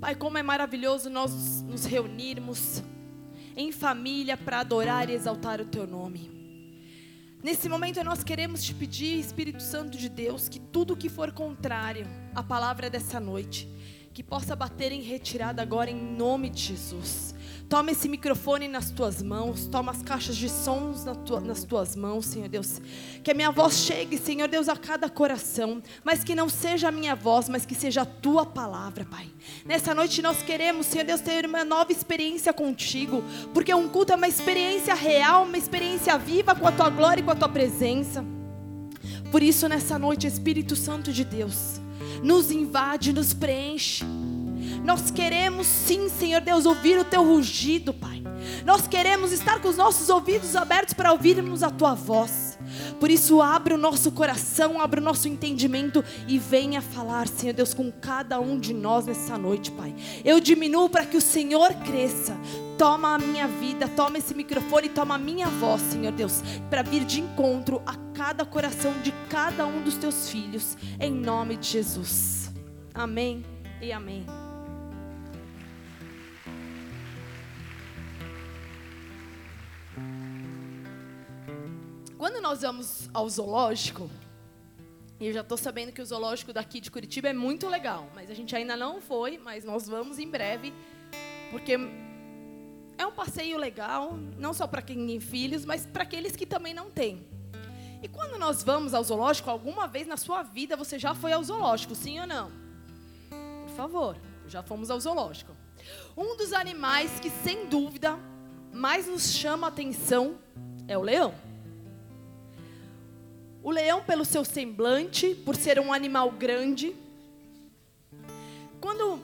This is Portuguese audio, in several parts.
Pai, como é maravilhoso nós nos reunirmos em família para adorar e exaltar o Teu nome. Nesse momento nós queremos te pedir, Espírito Santo de Deus, que tudo que for contrário à palavra dessa noite, que possa bater em retirada agora em nome de Jesus. Toma esse microfone nas tuas mãos, toma as caixas de sons nas, tua, nas tuas mãos, Senhor Deus. Que a minha voz chegue, Senhor Deus, a cada coração, mas que não seja a minha voz, mas que seja a tua palavra, Pai. Nessa noite nós queremos, Senhor Deus, ter uma nova experiência contigo, porque um culto é uma experiência real, uma experiência viva com a tua glória e com a tua presença. Por isso, nessa noite, Espírito Santo de Deus, nos invade, nos preenche. Nós queremos sim, Senhor Deus, ouvir o teu rugido, Pai. Nós queremos estar com os nossos ouvidos abertos para ouvirmos a tua voz. Por isso, abre o nosso coração, abre o nosso entendimento e venha falar, Senhor Deus, com cada um de nós nessa noite, Pai. Eu diminuo para que o Senhor cresça. Toma a minha vida, toma esse microfone, toma a minha voz, Senhor Deus, para vir de encontro a cada coração de cada um dos teus filhos, em nome de Jesus. Amém e amém. Quando nós vamos ao zoológico, e eu já estou sabendo que o zoológico daqui de Curitiba é muito legal, mas a gente ainda não foi, mas nós vamos em breve, porque é um passeio legal, não só para quem tem filhos, mas para aqueles que também não têm. E quando nós vamos ao zoológico, alguma vez na sua vida você já foi ao zoológico, sim ou não? Por favor, já fomos ao zoológico. Um dos animais que, sem dúvida, mais nos chama a atenção é o leão. O leão, pelo seu semblante, por ser um animal grande. Quando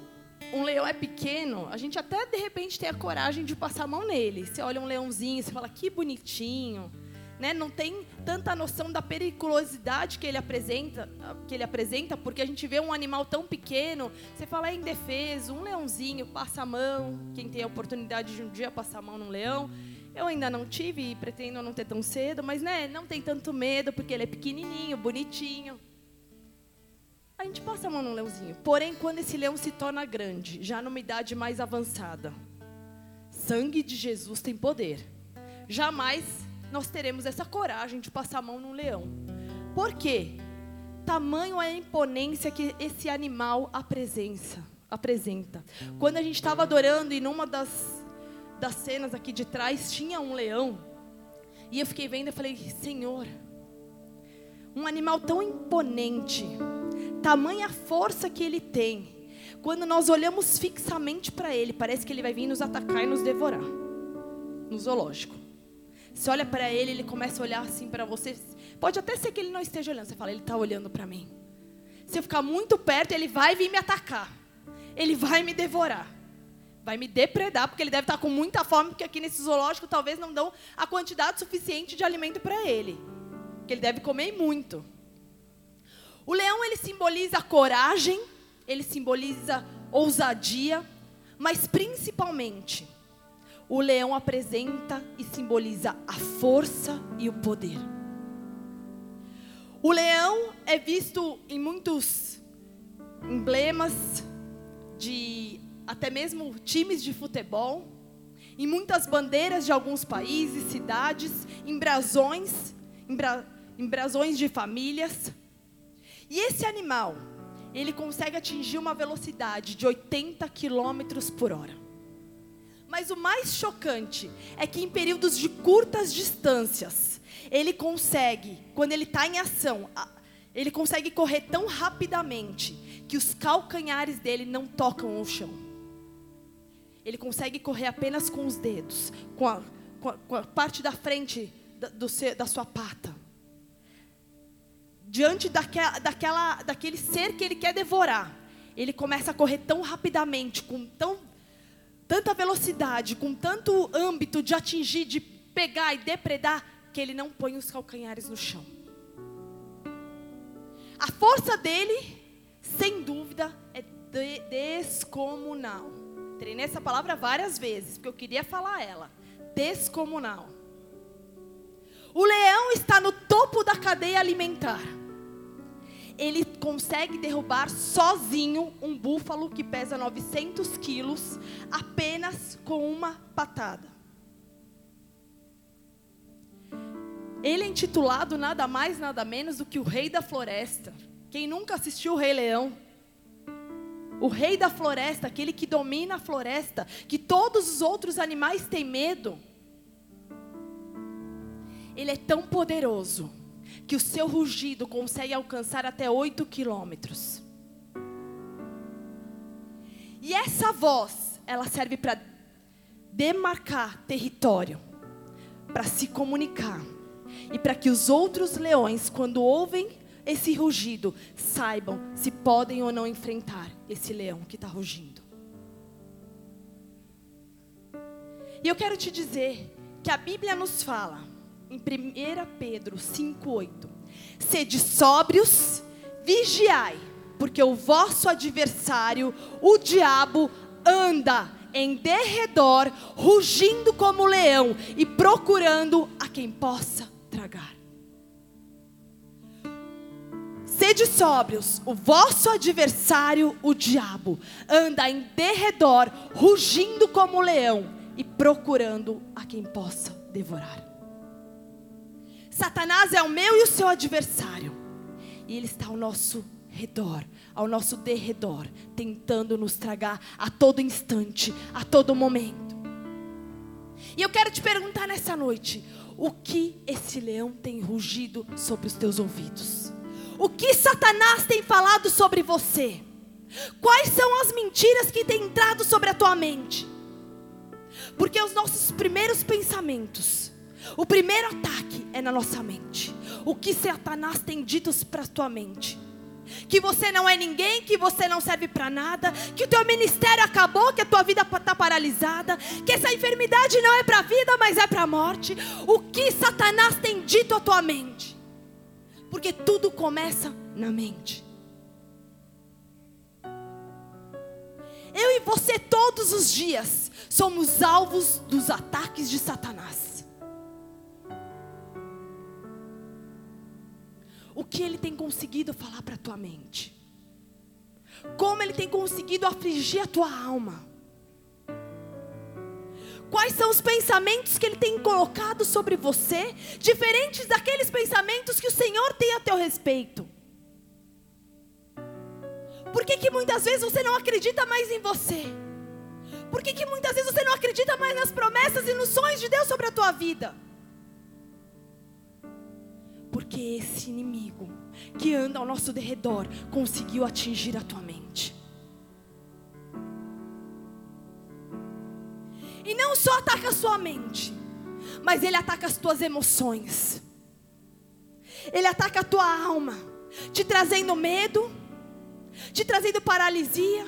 um leão é pequeno, a gente até de repente tem a coragem de passar a mão nele. Você olha um leãozinho, você fala que bonitinho, né? Não tem tanta noção da periculosidade que ele apresenta, que ele apresenta, porque a gente vê um animal tão pequeno, você fala é indefeso, um leãozinho passa a mão. Quem tem a oportunidade de um dia passar a mão num leão, eu ainda não tive e pretendo não ter tão cedo, mas né, não tem tanto medo porque ele é pequenininho, bonitinho. A gente passa a mão no leãozinho. Porém, quando esse leão se torna grande, já numa idade mais avançada, sangue de Jesus tem poder. Jamais nós teremos essa coragem de passar a mão num leão. Por quê? Tamanho é a imponência que esse animal apresenta. Quando a gente estava adorando e numa das das cenas aqui de trás tinha um leão. E eu fiquei vendo e falei, Senhor, um animal tão imponente, tamanha força que ele tem. Quando nós olhamos fixamente para ele, parece que ele vai vir nos atacar e nos devorar. No zoológico. Você olha para ele, ele começa a olhar assim para você. Pode até ser que ele não esteja olhando. Você fala, ele está olhando para mim. Se eu ficar muito perto, ele vai vir me atacar. Ele vai me devorar vai me depredar, porque ele deve estar com muita fome, porque aqui nesse zoológico talvez não dão a quantidade suficiente de alimento para ele. Que ele deve comer muito. O leão ele simboliza coragem, ele simboliza ousadia, mas principalmente o leão apresenta e simboliza a força e o poder. O leão é visto em muitos emblemas de até mesmo times de futebol, em muitas bandeiras de alguns países, cidades, em brasões, em, bra, em brasões de famílias. E esse animal, ele consegue atingir uma velocidade de 80 quilômetros por hora. Mas o mais chocante é que em períodos de curtas distâncias, ele consegue, quando ele está em ação, ele consegue correr tão rapidamente que os calcanhares dele não tocam o chão ele consegue correr apenas com os dedos, com a, com a, com a parte da frente da, do da sua pata. Diante daquela, daquela, daquele ser que ele quer devorar, ele começa a correr tão rapidamente, com tão, tanta velocidade, com tanto âmbito de atingir, de pegar e depredar, que ele não põe os calcanhares no chão. A força dele, sem dúvida, é de descomunal. Treinei essa palavra várias vezes, porque eu queria falar ela. Descomunal. O leão está no topo da cadeia alimentar. ele consegue derrubar sozinho um búfalo que pesa 900 quilos apenas com uma patada. Ele é intitulado nada mais, nada menos do que o Rei da Floresta. Quem nunca assistiu o Rei Leão? O Rei da Floresta, aquele que domina a floresta, que todos os outros animais têm medo. Ele é tão poderoso que o seu rugido consegue alcançar até 8 quilômetros. E essa voz, ela serve para demarcar território, para se comunicar e para que os outros leões, quando ouvem esse rugido, saibam se podem ou não enfrentar esse leão que está rugindo. E eu quero te dizer que a Bíblia nos fala, em 1 Pedro 5,8: Sede sóbrios, vigiai, porque o vosso adversário, o diabo, anda em derredor, rugindo como leão e procurando a quem possa tragar. Sede sóbrios, o vosso adversário, o diabo, anda em derredor, rugindo como leão e procurando a quem possa devorar. Satanás é o meu e o seu adversário, e ele está ao nosso redor, ao nosso derredor, tentando nos tragar a todo instante, a todo momento. E eu quero te perguntar nessa noite: o que esse leão tem rugido sobre os teus ouvidos? O que Satanás tem falado sobre você? Quais são as mentiras que têm entrado sobre a tua mente? Porque os nossos primeiros pensamentos, o primeiro ataque é na nossa mente. O que Satanás tem dito para a tua mente? que você não é ninguém, que você não serve para nada, que o teu ministério acabou, que a tua vida está paralisada, que essa enfermidade não é para a vida, mas é para a morte. O que Satanás tem dito à tua mente? Porque tudo começa na mente. Eu e você todos os dias somos alvos dos ataques de Satanás. o que ele tem conseguido falar para a tua mente. Como ele tem conseguido afligir a tua alma. Quais são os pensamentos que ele tem colocado sobre você, diferentes daqueles pensamentos que o Senhor tem a teu respeito? Por que, que muitas vezes você não acredita mais em você? Por que, que muitas vezes você não acredita mais nas promessas e nos sonhos de Deus sobre a tua vida? Porque esse inimigo que anda ao nosso derredor conseguiu atingir a tua mente. E não só ataca a sua mente, mas ele ataca as tuas emoções. Ele ataca a tua alma, te trazendo medo, te trazendo paralisia,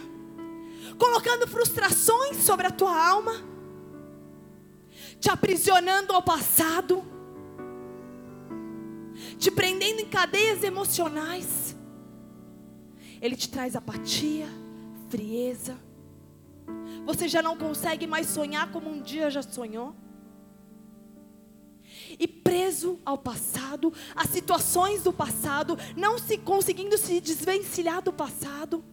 colocando frustrações sobre a tua alma, te aprisionando ao passado te prendendo em cadeias emocionais. Ele te traz apatia, frieza. Você já não consegue mais sonhar como um dia já sonhou. E preso ao passado, às situações do passado, não se conseguindo se desvencilhar do passado.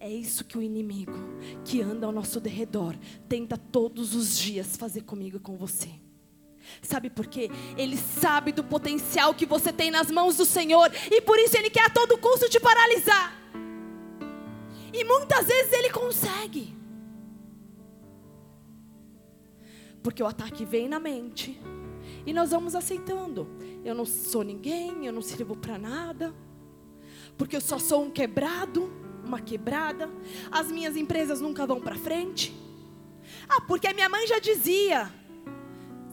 É isso que o inimigo que anda ao nosso derredor tenta todos os dias fazer comigo e com você. Sabe por quê? Ele sabe do potencial que você tem nas mãos do Senhor e por isso ele quer a todo custo te paralisar. E muitas vezes ele consegue. Porque o ataque vem na mente e nós vamos aceitando. Eu não sou ninguém, eu não sirvo para nada. Porque eu só sou um quebrado, uma quebrada. As minhas empresas nunca vão para frente. Ah, porque a minha mãe já dizia: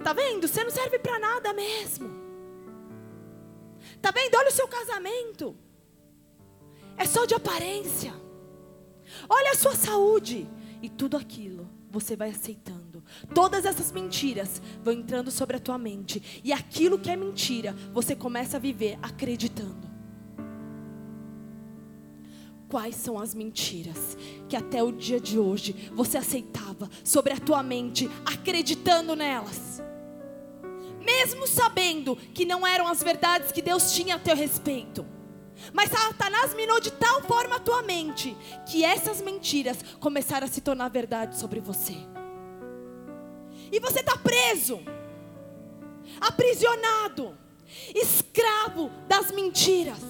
Tá vendo? Você não serve para nada mesmo. Tá vendo? Olha o seu casamento. É só de aparência. Olha a sua saúde. E tudo aquilo você vai aceitando. Todas essas mentiras vão entrando sobre a tua mente. E aquilo que é mentira, você começa a viver acreditando. Quais são as mentiras que até o dia de hoje você aceitava sobre a tua mente, acreditando nelas? mesmo sabendo que não eram as verdades que Deus tinha a teu respeito. Mas Satanás minou de tal forma a tua mente que essas mentiras começaram a se tornar verdade sobre você. E você está preso, aprisionado, escravo das mentiras.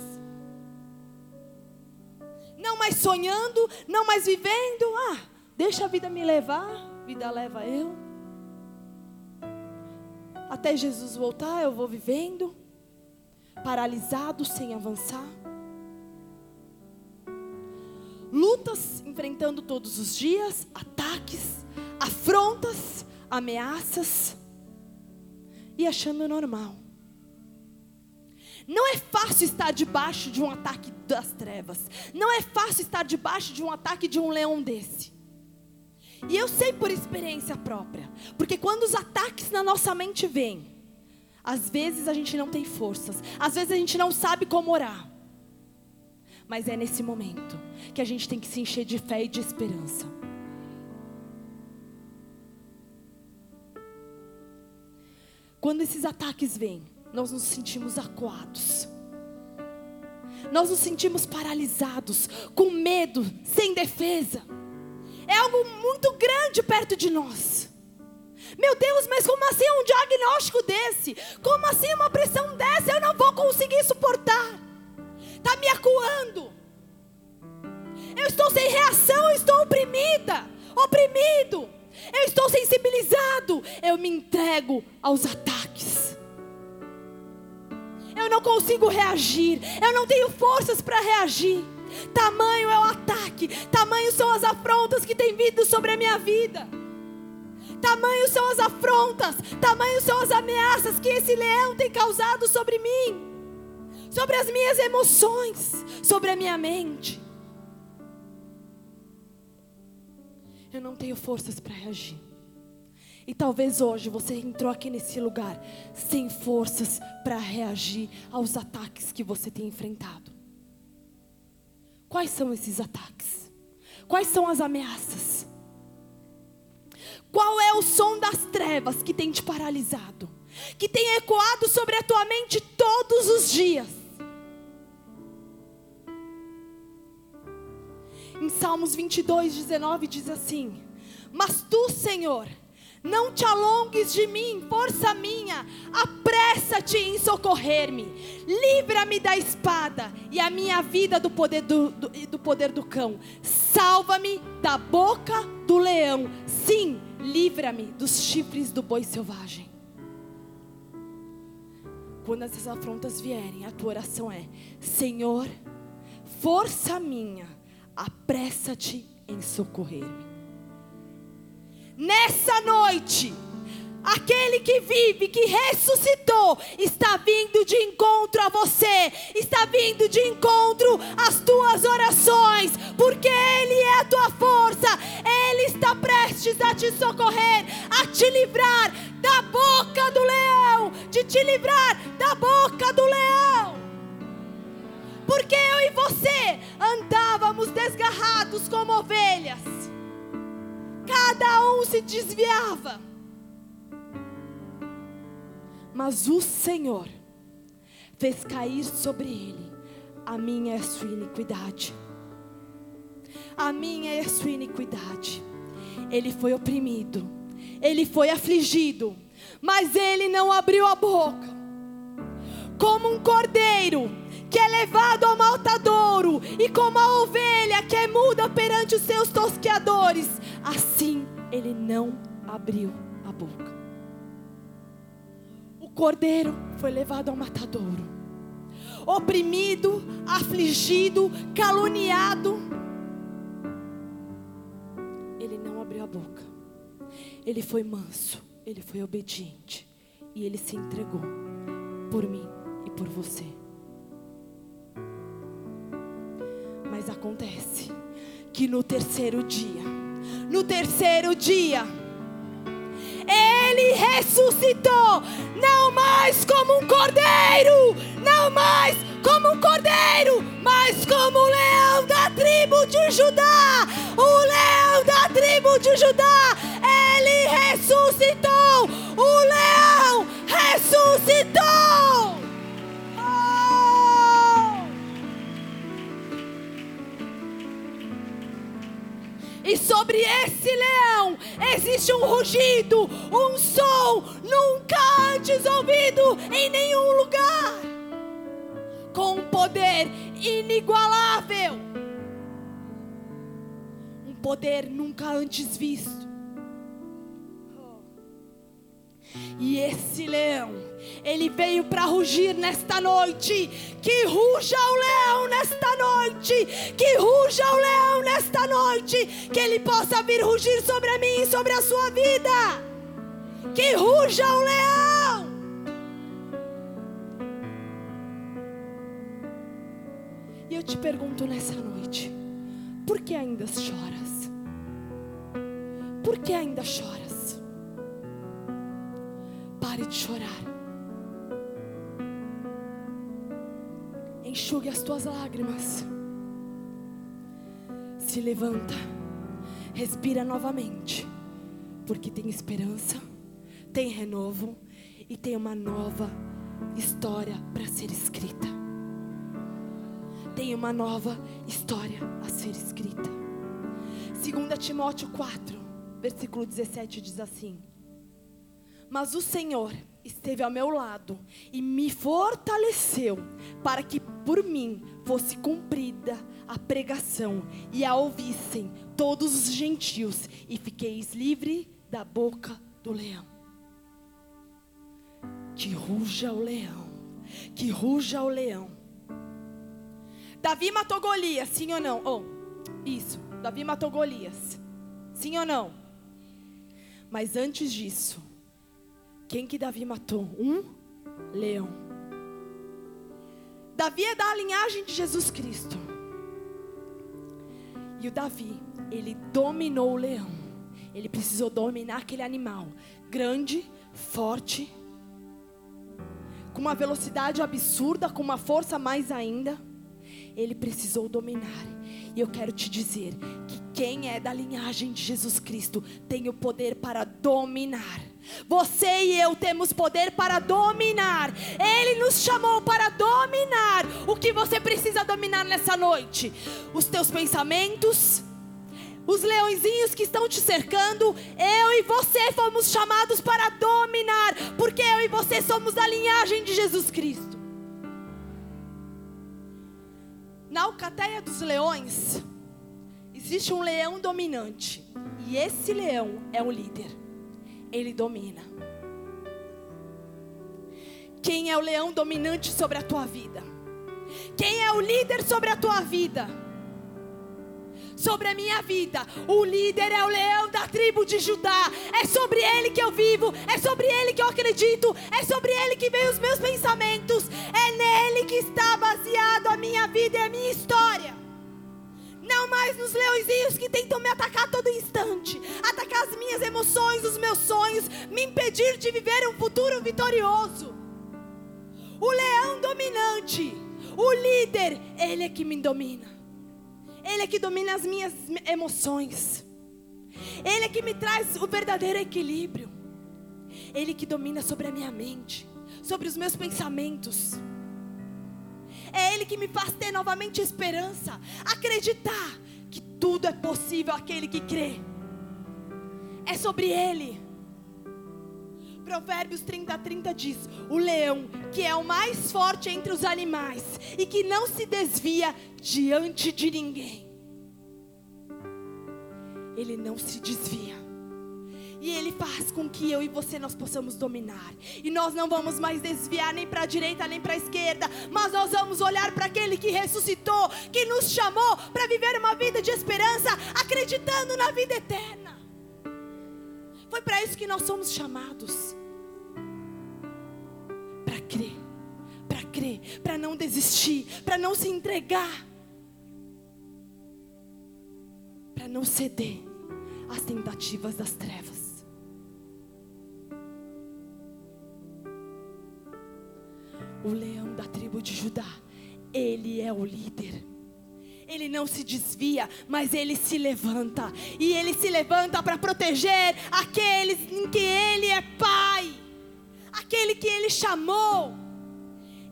Não mais sonhando, não mais vivendo. Ah, deixa a vida me levar, vida leva eu. Até Jesus voltar, eu vou vivendo, paralisado, sem avançar. Lutas enfrentando todos os dias, ataques, afrontas, ameaças e achando normal. Não é fácil estar debaixo de um ataque das trevas. Não é fácil estar debaixo de um ataque de um leão desse. E eu sei por experiência própria, porque quando os ataques na nossa mente vêm, às vezes a gente não tem forças, às vezes a gente não sabe como orar. Mas é nesse momento que a gente tem que se encher de fé e de esperança. Quando esses ataques vêm, nós nos sentimos acuados. Nós nos sentimos paralisados, com medo, sem defesa. É algo muito grande perto de nós. Meu Deus, mas como assim um diagnóstico desse? Como assim uma pressão dessa? Eu não vou conseguir suportar. Está me acuando. Eu estou sem reação, eu estou oprimida, oprimido. Eu estou sensibilizado. Eu me entrego aos ataques. Eu não consigo reagir. Eu não tenho forças para reagir. Tamanho é o ataque. Tamanho são as afrontas que têm vindo sobre a minha vida. Tamanho são as afrontas. Tamanho são as ameaças que esse leão tem causado sobre mim. Sobre as minhas emoções. Sobre a minha mente. eu não tenho forças para reagir. E talvez hoje você entrou aqui nesse lugar sem forças para reagir aos ataques que você tem enfrentado. Quais são esses ataques? Quais são as ameaças? Qual é o som das trevas que tem te paralisado? Que tem ecoado sobre a tua mente todos os dias? Em Salmos 22, 19 diz assim: Mas tu, Senhor, não te alongues de mim, força minha, apressa-te em socorrer-me, livra-me da espada e a minha vida do poder do, do, do poder do cão, salva-me da boca do leão, sim, livra-me dos chifres do boi selvagem. Quando essas afrontas vierem, a tua oração é: Senhor, força minha, apressa-te em socorrer-me. Nessa noite, aquele que vive, que ressuscitou, está vindo de encontro a você, está vindo de encontro às tuas orações, porque Ele é a tua força, Ele está prestes a te socorrer, a te livrar da boca do leão, de te livrar da boca do leão. Porque eu e você andávamos desgarrados como ovelhas. Cada um se desviava. Mas o Senhor fez cair sobre ele a minha e a sua iniquidade. A minha e a sua iniquidade. Ele foi oprimido, ele foi afligido, mas ele não abriu a boca. Como um cordeiro que é levado ao maltadouro, e como a ovelha que é muda perante os seus tosqueadores, assim ele não abriu a boca. O cordeiro foi levado ao matadouro, oprimido, afligido, caluniado. Ele não abriu a boca, ele foi manso, ele foi obediente, e ele se entregou por mim e por você. Mas acontece que no terceiro dia, no terceiro dia, ele ressuscitou, não mais como um cordeiro, não mais como um cordeiro, mas como o leão da tribo de Judá, o leão da tribo de Judá, ele sobre esse leão. Existe um rugido, um som nunca antes ouvido em nenhum lugar, com um poder inigualável, um poder nunca antes visto. E esse leão, ele veio para rugir nesta noite. Que ruja o leão nesta noite. Que ruja o leão nesta noite. Que ele possa vir rugir sobre a mim e sobre a sua vida. Que ruja o leão. E eu te pergunto nessa noite: por que ainda choras? Por que ainda choras? Pare de chorar. Enxugue as tuas lágrimas. Se levanta. Respira novamente. Porque tem esperança, tem renovo e tem uma nova história para ser escrita. Tem uma nova história a ser escrita. 2 Timóteo 4, versículo 17 diz assim: mas o Senhor esteve ao meu lado e me fortaleceu para que por mim fosse cumprida a pregação e a ouvissem todos os gentios e fiqueis livre da boca do leão. Que ruja o leão, que ruja o leão. Davi matou Golias, sim ou não? Oh, isso, Davi matou Golias, sim ou não? Mas antes disso, quem que Davi matou? Um leão. Davi é da linhagem de Jesus Cristo. E o Davi, ele dominou o leão. Ele precisou dominar aquele animal grande, forte, com uma velocidade absurda, com uma força mais ainda. Ele precisou dominar. E eu quero te dizer que quem é da linhagem de Jesus Cristo tem o poder para dominar. Você e eu temos poder para dominar. Ele nos chamou para dominar. O que você precisa dominar nessa noite? Os teus pensamentos, os leõezinhos que estão te cercando, eu e você fomos chamados para dominar, porque eu e você somos da linhagem de Jesus Cristo. Na alcateia dos leões, existe um leão dominante. E esse leão é o líder. Ele domina. Quem é o leão dominante sobre a tua vida? Quem é o líder sobre a tua vida? sobre a minha vida. O líder é o leão da tribo de Judá. É sobre ele que eu vivo, é sobre ele que eu acredito, é sobre ele que vem os meus pensamentos. É nele que está baseado a minha vida e a minha história. Não mais nos leõezinhos que tentam me atacar a todo instante, atacar as minhas emoções, os meus sonhos, me impedir de viver um futuro vitorioso. O leão dominante, o líder, ele é que me domina. Ele é que domina as minhas emoções. Ele é que me traz o verdadeiro equilíbrio. Ele que domina sobre a minha mente, sobre os meus pensamentos. É Ele que me faz ter novamente esperança, acreditar que tudo é possível aquele que crê. É sobre Ele. Provérbios 30, 30 diz: O leão, que é o mais forte entre os animais e que não se desvia diante de ninguém, ele não se desvia. E Ele faz com que eu e você nós possamos dominar. E nós não vamos mais desviar nem para a direita nem para a esquerda. Mas nós vamos olhar para aquele que ressuscitou, que nos chamou para viver uma vida de esperança, acreditando na vida eterna. Foi para isso que nós somos chamados para crer, para crer, para não desistir, para não se entregar, para não ceder às tentativas das trevas. O leão da tribo de Judá, ele é o líder. Ele não se desvia, mas ele se levanta. E ele se levanta para proteger aqueles em que ele é pai, aquele que ele chamou.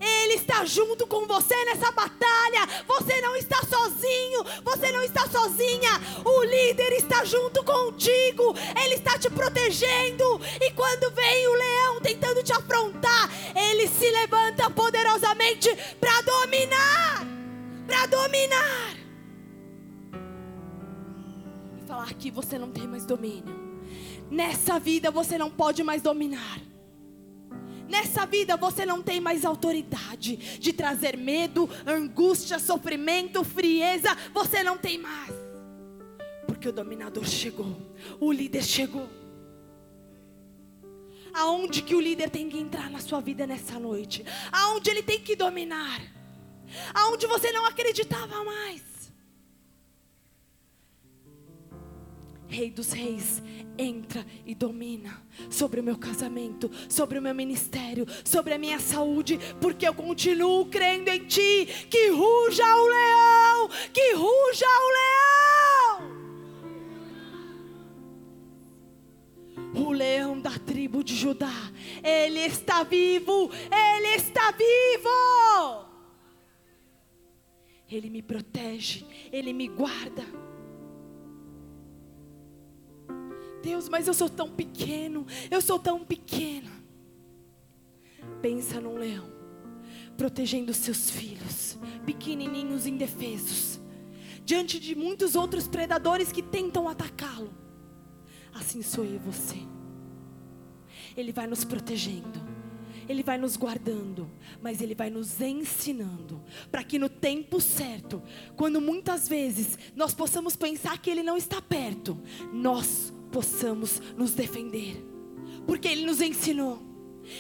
Ele está junto com você nessa batalha. Você não está sozinho, você não está sozinha. O líder está junto contigo, ele está te protegendo. E quando vem o leão tentando te afrontar, ele se levanta poderosamente para dominar para dominar. E falar que você não tem mais domínio. Nessa vida você não pode mais dominar. Nessa vida você não tem mais autoridade de trazer medo, angústia, sofrimento, frieza. Você não tem mais. Porque o dominador chegou, o líder chegou. Aonde que o líder tem que entrar na sua vida nessa noite? Aonde ele tem que dominar? Aonde você não acreditava mais? Rei dos Reis, entra e domina sobre o meu casamento, sobre o meu ministério, sobre a minha saúde, porque eu continuo crendo em Ti. Que ruja o leão, que ruja o leão. O leão da tribo de Judá, ele está vivo, ele está vivo. Ele me protege, Ele me guarda. Deus, mas eu sou tão pequeno, eu sou tão pequena. Pensa num leão, protegendo seus filhos, pequenininhos indefesos, diante de muitos outros predadores que tentam atacá-lo. Assim sou eu e você. Ele vai nos protegendo. Ele vai nos guardando, mas Ele vai nos ensinando, para que no tempo certo, quando muitas vezes nós possamos pensar que Ele não está perto, nós possamos nos defender, porque Ele nos ensinou.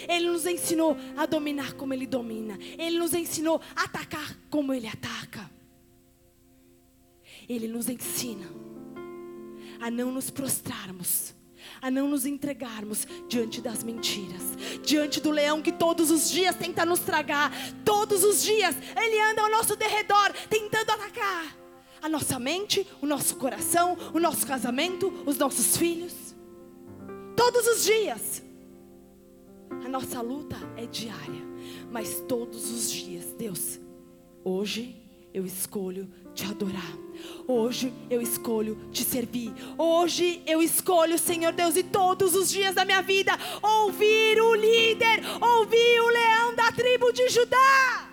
Ele nos ensinou a dominar como Ele domina, Ele nos ensinou a atacar como Ele ataca. Ele nos ensina a não nos prostrarmos a não nos entregarmos diante das mentiras, diante do leão que todos os dias tenta nos tragar, todos os dias ele anda ao nosso derredor tentando atacar a nossa mente, o nosso coração, o nosso casamento, os nossos filhos. Todos os dias. A nossa luta é diária, mas todos os dias, Deus, hoje eu escolho te adorar. Hoje eu escolho te servir. Hoje eu escolho, Senhor Deus, e todos os dias da minha vida, ouvir o líder, ouvir o leão da tribo de Judá.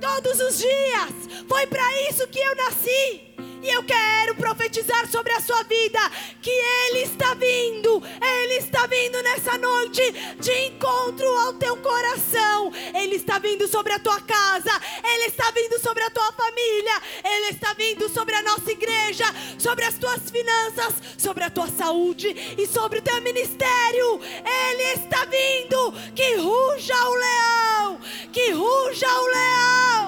Todos os dias. Foi para isso que eu nasci. E eu quero profetizar sobre a sua vida que Ele está vindo, Ele está vindo nessa noite de encontro ao teu coração. Ele está vindo sobre a tua casa, Ele está vindo sobre a tua família, Ele está vindo sobre a nossa igreja, sobre as tuas finanças, sobre a tua saúde e sobre o teu ministério. Ele está vindo. Que ruja o leão, que ruja o leão.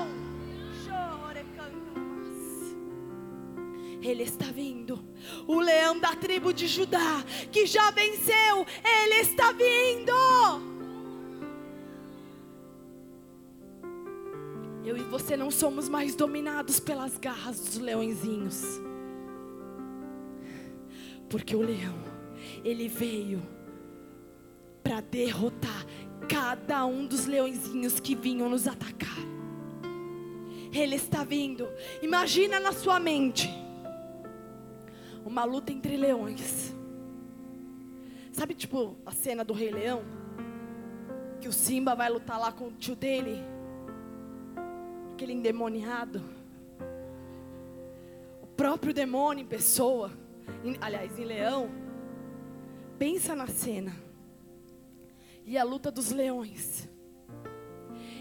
Ele está vindo. O leão da tribo de Judá, que já venceu, ele está vindo. Eu e você não somos mais dominados pelas garras dos leõezinhos. Porque o leão, ele veio para derrotar cada um dos leõezinhos que vinham nos atacar. Ele está vindo. Imagina na sua mente uma luta entre leões. Sabe, tipo, a cena do Rei Leão? Que o Simba vai lutar lá com o tio dele, aquele endemoniado. O próprio demônio em pessoa, em, aliás, em leão. Pensa na cena. E a luta dos leões.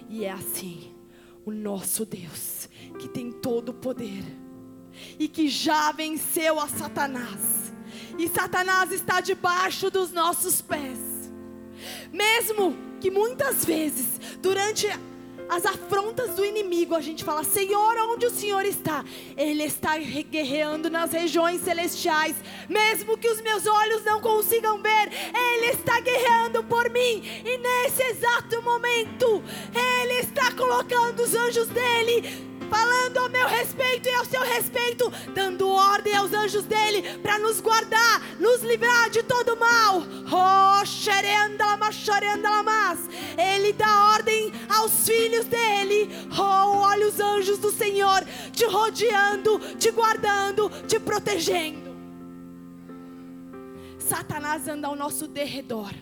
E é assim, o nosso Deus, que tem todo o poder e que já venceu a Satanás. E Satanás está debaixo dos nossos pés. Mesmo que muitas vezes, durante as afrontas do inimigo, a gente fala: Senhor, onde o Senhor está? Ele está guerreando nas regiões celestiais, mesmo que os meus olhos não consigam ver, Ele está guerreando por mim, e nesse exato momento, Ele está colocando os anjos dele falando ao meu respeito e ao seu respeito, dando ordem aos anjos dele para nos guardar, nos livrar de todo mal. Oh, ele dá ordem aos filhos dele. Oh, olha os anjos do Senhor te rodeando, te guardando, te protegendo. Satanás anda ao nosso derredor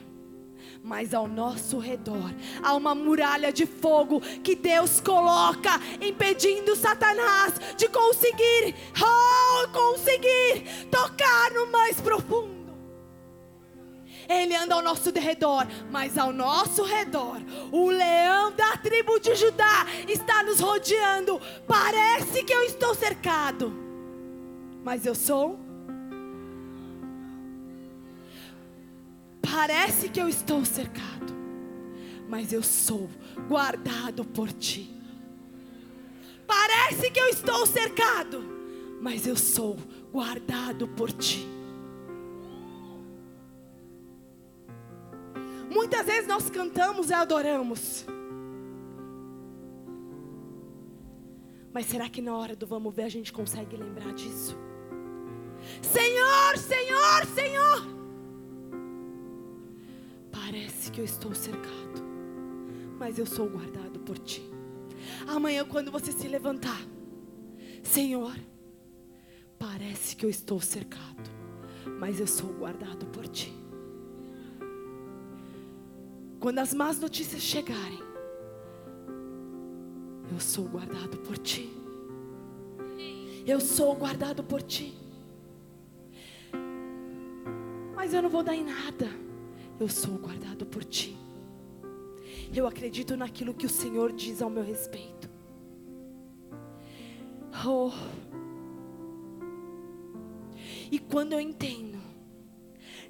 mas ao nosso redor há uma muralha de fogo que Deus coloca, impedindo Satanás de conseguir, oh, conseguir tocar no mais profundo. Ele anda ao nosso derredor, mas ao nosso redor, o leão da tribo de Judá está nos rodeando. Parece que eu estou cercado, mas eu sou Parece que eu estou cercado, mas eu sou guardado por ti. Parece que eu estou cercado, mas eu sou guardado por ti. Muitas vezes nós cantamos e adoramos. Mas será que na hora do vamos ver a gente consegue lembrar disso? Senhor, Senhor, Senhor. Parece que eu estou cercado, mas eu sou guardado por ti. Amanhã, quando você se levantar, Senhor, parece que eu estou cercado, mas eu sou guardado por ti. Quando as más notícias chegarem, eu sou guardado por ti. Eu sou guardado por ti. Mas eu não vou dar em nada eu sou guardado por ti. Eu acredito naquilo que o Senhor diz ao meu respeito. Oh. E quando eu entendo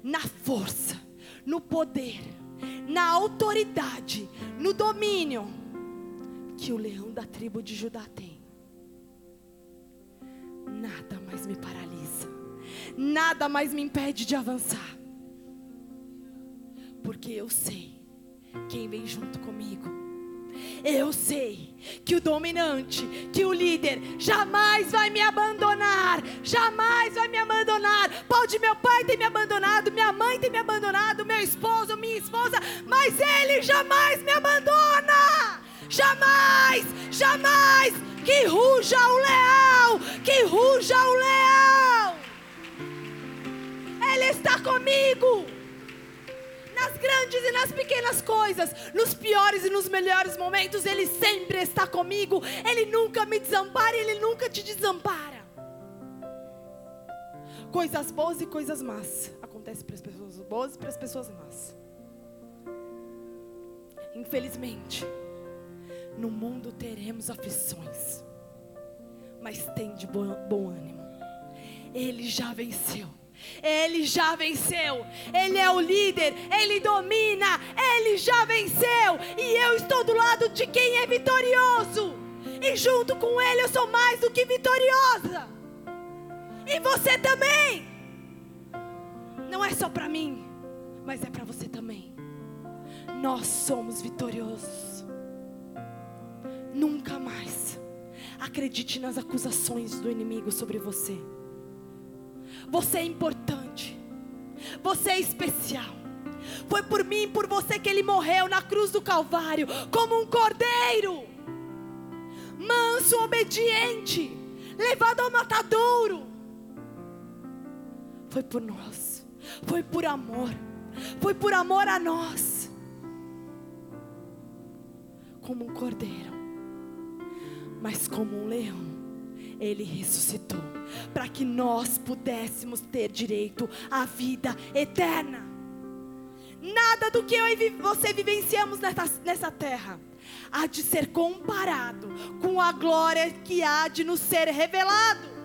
na força, no poder, na autoridade, no domínio que o leão da tribo de Judá tem, nada mais me paralisa, nada mais me impede de avançar porque eu sei quem vem junto comigo. Eu sei que o dominante, que o líder jamais vai me abandonar, jamais vai me abandonar. Pode meu pai ter me abandonado, minha mãe ter me abandonado, meu esposo, minha esposa, mas ele jamais me abandona. Jamais, jamais. Que ruja o leão, que ruja o leão. Ele está comigo grandes e nas pequenas coisas, nos piores e nos melhores momentos, Ele sempre está comigo. Ele nunca me desampara e Ele nunca te desampara. Coisas boas e coisas más acontecem para as pessoas boas e para as pessoas más. Infelizmente, no mundo teremos aflições, mas tem de bom, bom ânimo. Ele já venceu. Ele já venceu. Ele é o líder, ele domina, ele já venceu. E eu estou do lado de quem é vitorioso. E junto com ele eu sou mais do que vitoriosa. E você também. Não é só para mim, mas é para você também. Nós somos vitoriosos. Nunca mais acredite nas acusações do inimigo sobre você. Você é importante. Você é especial. Foi por mim e por você que ele morreu na cruz do Calvário, como um cordeiro, manso, obediente, levado ao matadouro. Foi por nós, foi por amor, foi por amor a nós, como um cordeiro, mas como um leão, ele ressuscitou para que nós pudéssemos ter direito à vida eterna. Nada do que eu e você vivenciamos nessa, terra há de ser comparado com a glória que há de nos ser revelado.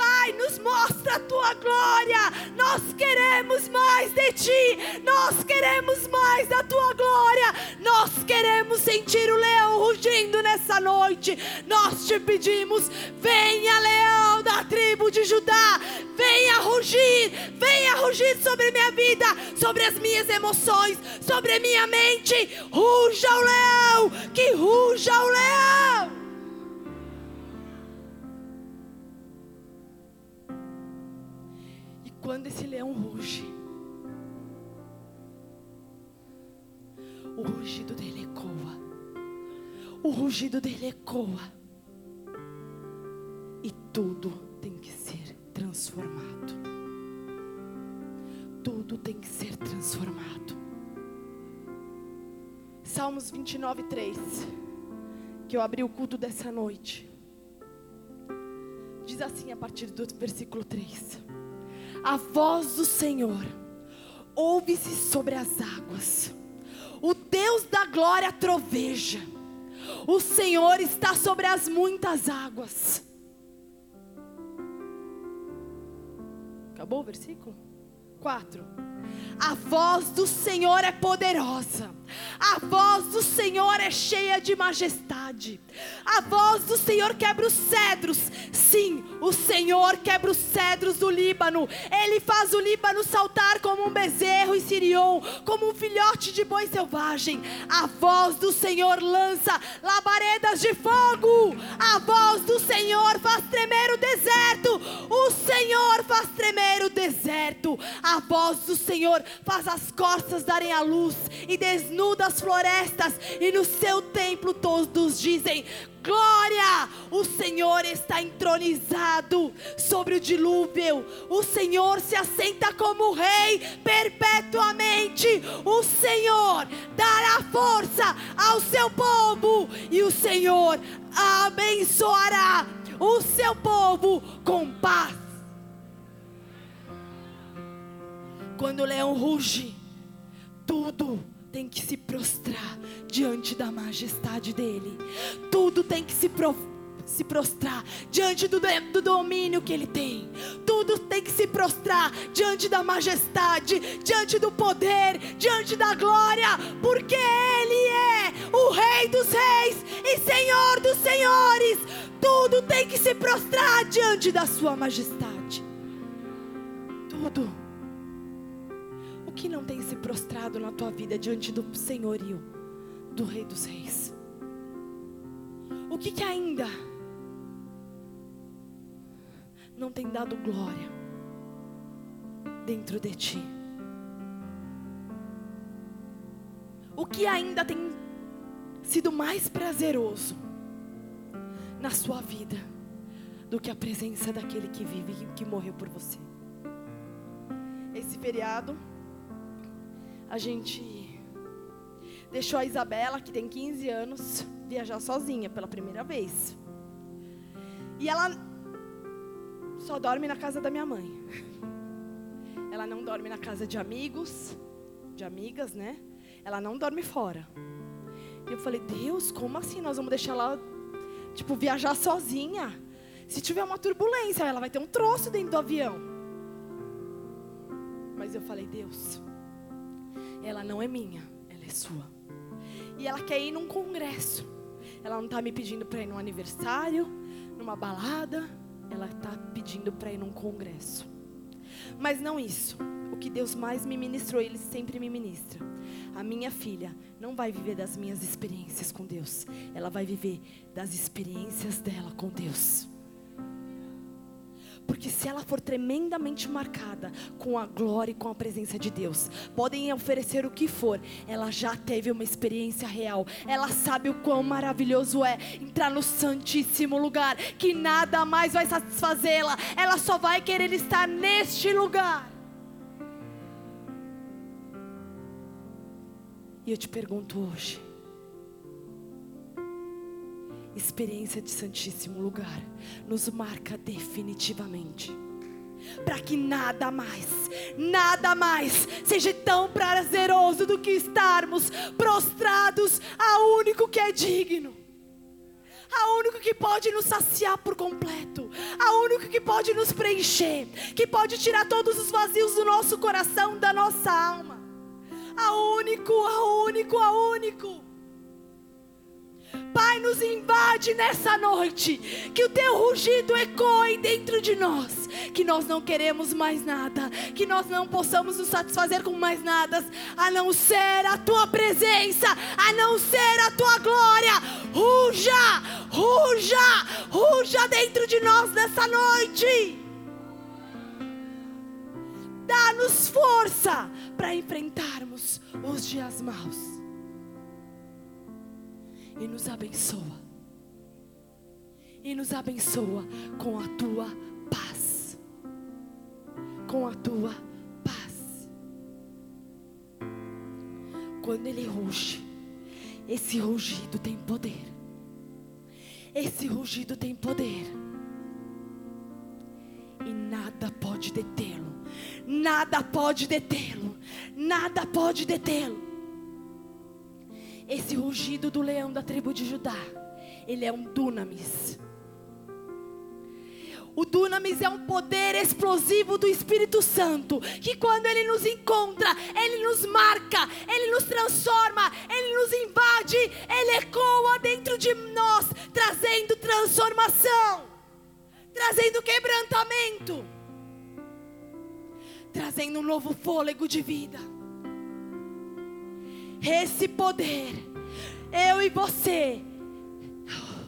Pai, nos mostra a tua glória. Nós queremos mais de ti. Nós queremos mais da tua glória. Nós queremos sentir o leão rugindo nessa noite. Nós te pedimos: venha, leão da tribo de Judá. Venha rugir. Venha rugir sobre minha vida, sobre as minhas emoções, sobre minha mente. Ruja o leão. Que ruja o leão. Quando esse leão ruge, o rugido dele ecoa, o rugido dele ecoa, e tudo tem que ser transformado. tudo tem que ser transformado. Salmos 29, 3. Que eu abri o culto dessa noite. Diz assim a partir do versículo 3: A voz do Senhor ouve-se sobre as águas, o Deus da glória troveja, o Senhor está sobre as muitas águas. Acabou o versículo? 4. A voz do Senhor é poderosa. A voz do Senhor é cheia de majestade. A voz do Senhor quebra os cedros. Sim, o Senhor quebra os cedros do Líbano. Ele faz o Líbano saltar como um bezerro e Sirion, como um filhote de boi selvagem. A voz do Senhor lança labaredas de fogo. A voz do Senhor faz tremer o deserto. O Senhor faz tremer o deserto. A voz do Senhor faz as costas darem a luz e desnuda as florestas, e no seu templo todos dizem: Glória! O Senhor está entronizado sobre o dilúvio. O Senhor se assenta como rei perpetuamente. O Senhor dará força ao seu povo e o Senhor abençoará o seu povo com paz. Quando o leão ruge, tudo tem que se prostrar diante da majestade dele. Tudo tem que se prostrar se prostrar diante do, do, domínio que Ele tem. Tudo tem que se prostrar diante da majestade, diante do poder, diante da glória, porque Ele é o Rei dos Reis e Senhor dos Senhores. Tudo tem que se prostrar diante da Sua majestade. Tudo que não tem se prostrado na tua vida diante do senhorio do Rei dos Reis? O que, que ainda não tem dado glória dentro de ti? O que ainda tem sido mais prazeroso na sua vida do que a presença daquele que vive e que morreu por você? Esse feriado a gente deixou a Isabela, que tem 15 anos, viajar sozinha pela primeira vez. E ela só dorme na casa da minha mãe. Ela não dorme na casa de amigos, de amigas, né? Ela não dorme fora. E eu falei, Deus, como assim nós vamos deixar ela, tipo, viajar sozinha? Se tiver uma turbulência, ela vai ter um troço dentro do avião. Mas eu falei, Deus, ela não é minha, ela é sua. E ela quer ir num congresso. Ela não está me pedindo para ir num aniversário, numa balada. Ela está pedindo para ir num congresso. Mas não isso. O que Deus mais me ministrou, Ele sempre me ministra. A minha filha não vai viver das minhas experiências com Deus. Ela vai viver das experiências dela com Deus. Porque se ela for tremendamente marcada com a glória e com a presença de Deus, podem oferecer o que for, ela já teve uma experiência real. Ela sabe o quão maravilhoso é entrar no santíssimo lugar, que nada mais vai satisfazê-la. Ela só vai querer estar neste lugar. E eu te pergunto hoje, experiência de Santíssimo Lugar nos marca definitivamente. Para que nada mais, nada mais seja tão prazeroso do que estarmos prostrados ao único que é digno, ao único que pode nos saciar por completo, ao único que pode nos preencher, que pode tirar todos os vazios do nosso coração, da nossa alma, ao único, ao único, ao único. Pai, nos invade nessa noite. Que o teu rugido ecoe dentro de nós. Que nós não queremos mais nada. Que nós não possamos nos satisfazer com mais nada. A não ser a tua presença. A não ser a tua glória. Ruja, ruja, ruja dentro de nós nessa noite. Dá-nos força para enfrentarmos os dias maus e nos abençoa. E nos abençoa com a tua paz. Com a tua paz. Quando ele ruge, esse rugido tem poder. Esse rugido tem poder. E nada pode detê-lo. Nada pode detê-lo. Nada pode detê-lo. Esse rugido do leão da tribo de Judá, ele é um dunamis. O dunamis é um poder explosivo do Espírito Santo, que quando ele nos encontra, ele nos marca, ele nos transforma, ele nos invade, ele ecoa dentro de nós, trazendo transformação, trazendo quebrantamento, trazendo um novo fôlego de vida. Esse poder, eu e você, oh,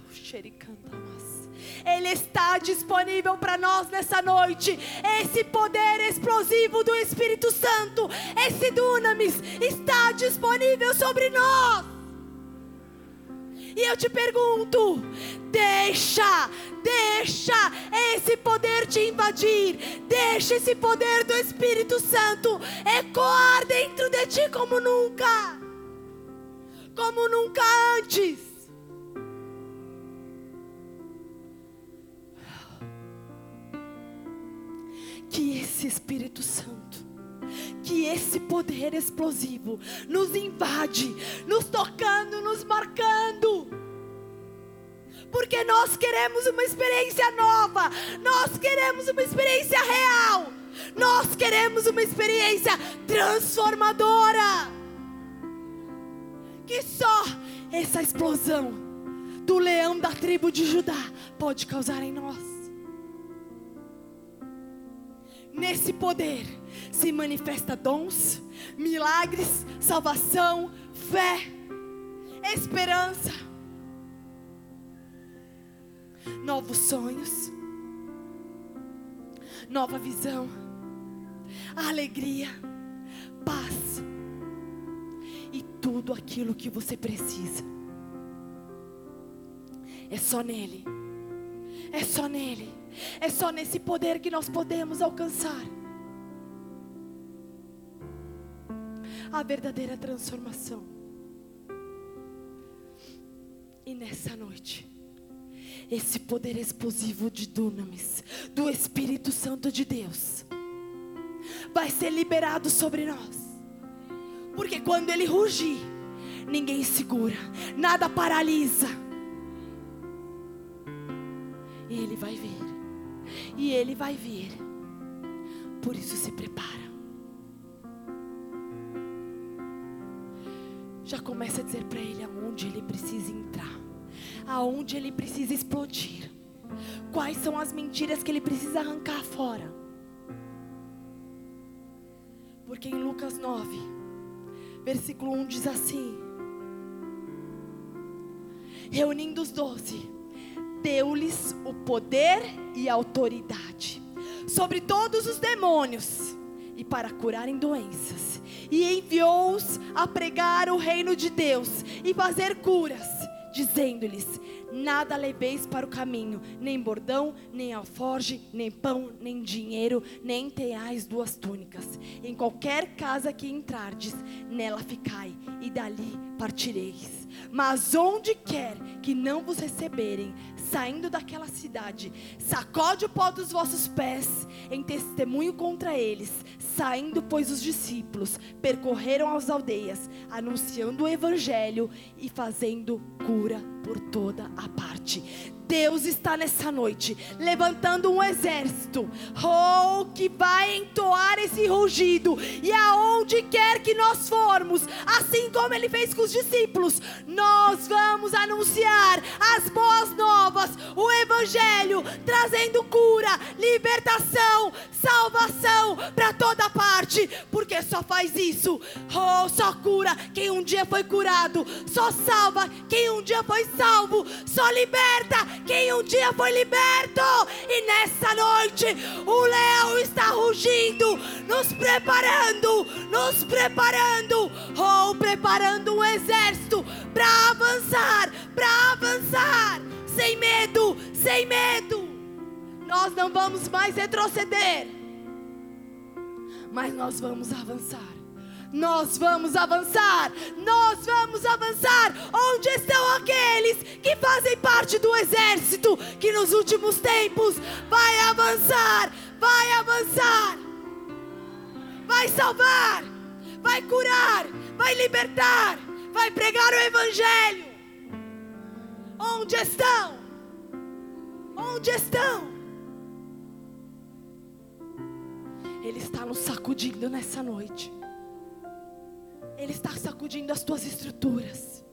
ele está disponível para nós nessa noite. Esse poder explosivo do Espírito Santo, esse dunamis, está disponível sobre nós. E eu te pergunto: deixa, deixa esse poder te invadir, deixa esse poder do Espírito Santo ecoar dentro de ti como nunca, como nunca antes. que esse Espírito Santo, que esse poder explosivo nos invade, nos tocando, nos marcando. Porque nós queremos uma experiência nova, nós queremos uma experiência real, nós queremos uma experiência transformadora. Que só essa explosão do leão da tribo de Judá pode causar em nós. Nesse poder se manifesta dons, milagres, salvação, fé, esperança, novos sonhos, nova visão, alegria, paz e tudo aquilo que você precisa. É só nele. É só nele. É só nesse poder que nós podemos alcançar a verdadeira transformação. E nessa noite, esse poder explosivo de dunamis, do Espírito Santo de Deus, vai ser liberado sobre nós. Porque quando ele rugir, ninguém segura, nada paralisa. E ele vai vir e ele vai vir. Por isso se prepara. Já começa a dizer para ele aonde ele precisa entrar, aonde ele precisa explodir. Quais são as mentiras que ele precisa arrancar fora? Porque em Lucas 9, versículo 1 diz assim: Reunindo os doze, deu-lhes o poder e autoridade sobre todos os demônios e para curarem doenças. E enviou-os a pregar o reino de Deus e fazer curas, dizendo-lhes: Nada leveis para o caminho, nem bordão, nem alforge, nem pão, nem dinheiro, nem tenhais duas túnicas. Em qualquer casa que entrardes, nela ficai, e dali partireis. Mas onde quer que não vos receberem, saindo daquela cidade, sacode o pó dos vossos pés em testemunho contra eles. Saindo, pois, os discípulos percorreram as aldeias, anunciando o evangelho e fazendo cura por toda a parte. Deus está nessa noite levantando um exército, oh, que vai entoar esse rugido, e aonde quer que nós formos, assim como ele fez com os discípulos, nós vamos anunciar as boas novas, o Evangelho, trazendo cura, libertação, salvação para toda parte, porque só faz isso, oh, só cura quem um dia foi curado, só salva quem um dia foi salvo, só liberta quem um dia foi liberto. E nessa noite o leão está rugindo, nos preparando, nos preparando, ou preparando um exército para avançar, para avançar, sem medo, sem medo. Nós não vamos mais retroceder, mas nós vamos avançar. Nós vamos avançar, nós vamos avançar. Onde estão aqueles que fazem parte do exército que nos últimos tempos vai avançar, vai avançar, vai salvar, vai curar, vai libertar, vai pregar o evangelho? Onde estão? Onde estão? Está nos sacudindo nessa noite. Ele está sacudindo as tuas estruturas.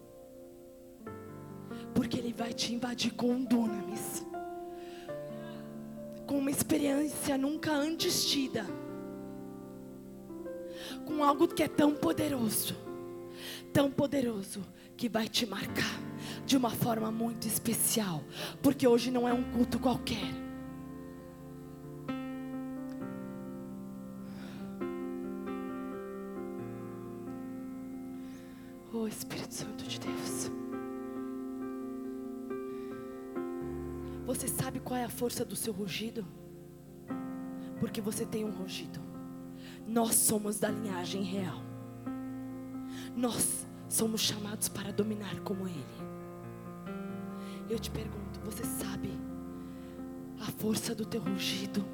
Porque Ele vai te invadir com um dunamis. Com uma experiência nunca antes tida. Com algo que é tão poderoso. Tão poderoso que vai te marcar de uma forma muito especial. Porque hoje não é um culto qualquer. Oh Espírito Santo de Deus. Você sabe qual é a força do seu rugido? Porque você tem um rugido. Nós somos da linhagem real. Nós somos chamados para dominar como Ele. Eu te pergunto, você sabe a força do teu rugido?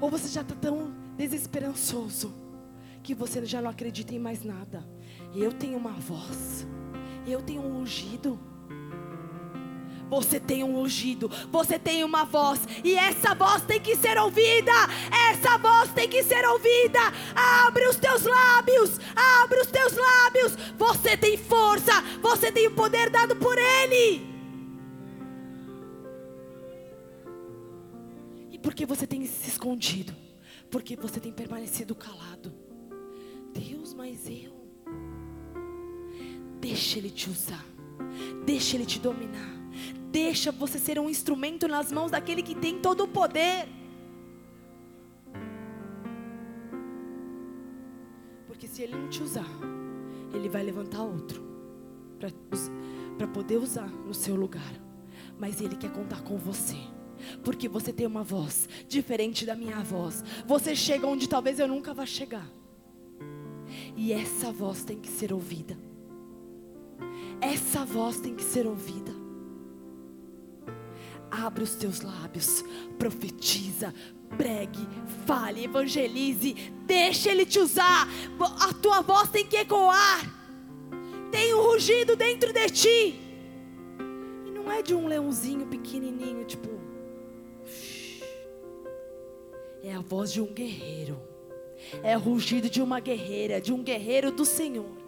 Ou você já está tão desesperançoso? Que você já não acredita em mais nada. Eu tenho uma voz, eu tenho um ungido. Você tem um ungido, você tem uma voz, e essa voz tem que ser ouvida. Essa voz tem que ser ouvida. Abre os teus lábios, abre os teus lábios. Você tem força, você tem o poder dado por Ele. E por que você tem se escondido? Porque você tem permanecido calado. Deus, mas eu. Deixa Ele te usar. Deixa Ele te dominar. Deixa você ser um instrumento nas mãos daquele que tem todo o poder. Porque se Ele não te usar, Ele vai levantar outro para poder usar no seu lugar. Mas Ele quer contar com você. Porque você tem uma voz diferente da minha voz. Você chega onde talvez eu nunca vá chegar. E essa voz tem que ser ouvida. Essa voz tem que ser ouvida. Abre os teus lábios, profetiza, pregue, fale, evangelize, deixa Ele te usar. A tua voz tem que ecoar. Tem um rugido dentro de ti. E não é de um leãozinho pequenininho, tipo. É a voz de um guerreiro é o rugido de uma guerreira, de um guerreiro do Senhor.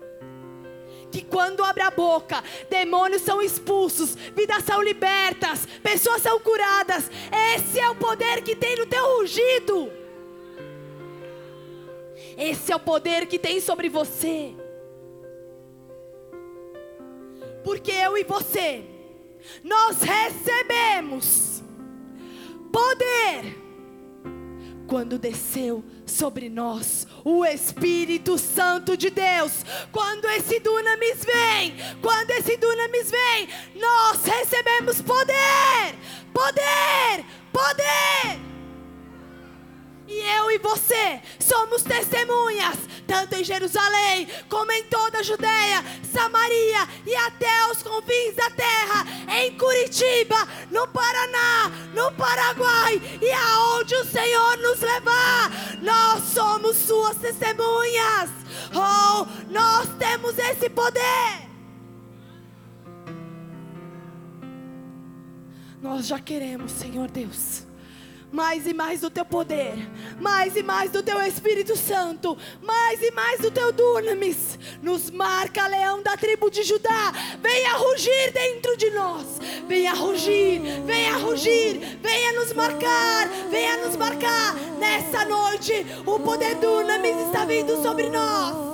Que quando abre a boca, demônios são expulsos, vidas são libertas, pessoas são curadas. Esse é o poder que tem no teu rugido. Esse é o poder que tem sobre você. Porque eu e você, nós recebemos poder quando desceu sobre nós o Espírito Santo de Deus. Quando esse dunamis vem, quando esse dunamis vem, nós recebemos poder, poder, poder. E eu e você somos testemunhas, tanto em Jerusalém como em toda a Judéia, Samaria e até os confins da terra, em Curitiba, no Paraná, no Paraguai e aonde o Senhor nos levar, nós somos suas testemunhas. Oh, nós temos esse poder. Nós já queremos, Senhor Deus mais e mais do teu poder, mais e mais do teu Espírito Santo, mais e mais do teu dunamis. Nos marca, leão da tribo de Judá, venha rugir dentro de nós, venha rugir, venha rugir, venha nos marcar, venha nos marcar. Nessa noite, o poder dunamis está vindo sobre nós.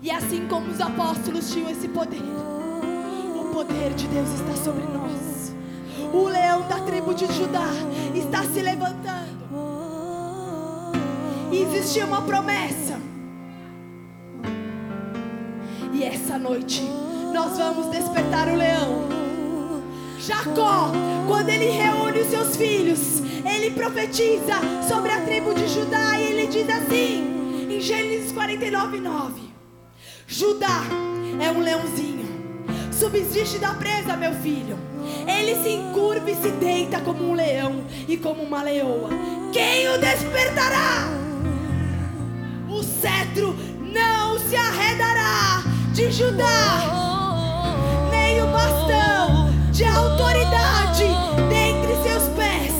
E assim como os apóstolos tinham esse poder, o poder de Deus está sobre nós. O leão da tribo de Judá está se levantando. E existia uma promessa. E essa noite nós vamos despertar o leão. Jacó, quando ele reúne os seus filhos, ele profetiza sobre a tribo de Judá e ele diz assim, em Gênesis 49, 9: Judá é um leãozinho, subsiste da presa, meu filho. Ele se encurva e se deita como um leão e como uma leoa. Quem o despertará? O cetro não se arredará de Judá, nem o bastão de autoridade dentre seus pés,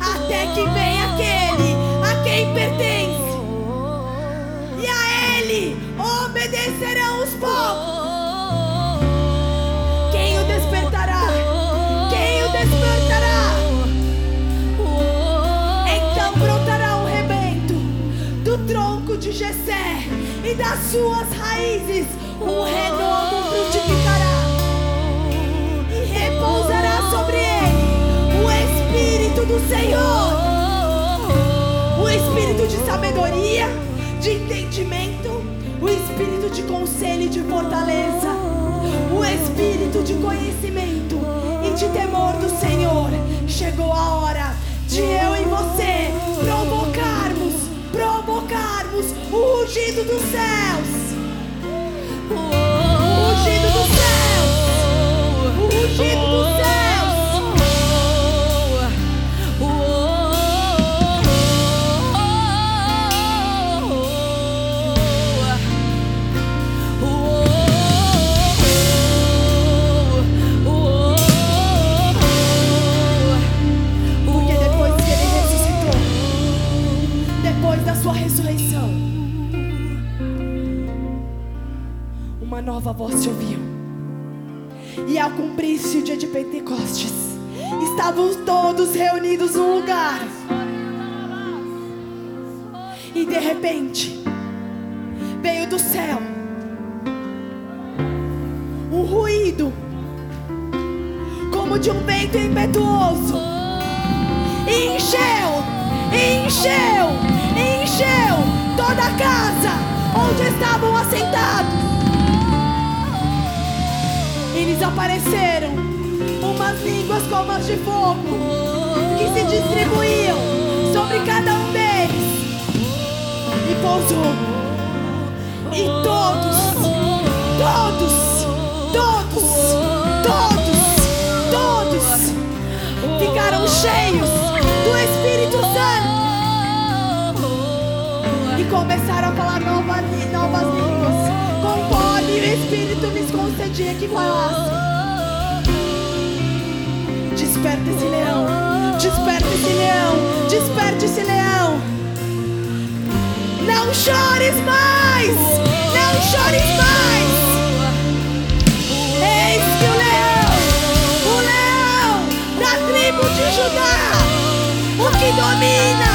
até que venha aquele a quem pertence, e a ele obedecerão os povos. E das suas raízes um renovo frutificará e repousará sobre ele o Espírito do Senhor, o Espírito de sabedoria, de entendimento, o Espírito de conselho e de fortaleza, o Espírito de conhecimento e de temor do Senhor. Chegou a hora de eu e você provocarmos, provocarmos o rugido dos céus. O rugido dos céus. O rugido dos céus. Porque nova voz se ouviu. E ao cumprir-se o dia de Pentecostes, estavam todos reunidos num lugar. E de repente, veio do céu um ruído, como de um vento impetuoso. E encheu, encheu, encheu toda a casa onde estavam assentados. Eles apareceram. Umas línguas como as de fogo que se distribuíam sobre cada um deles. E pousou. E todos, todos, todos, todos, todos ficaram cheios do Espírito Santo. E começaram a falar novas, novas línguas, conforme o Espírito lhes concedia que falassem. Desperta esse leão, desperta esse leão, desperta esse leão. Não chores mais, não chores mais. Eis que o leão, o leão da tribo de Judá, o que domina,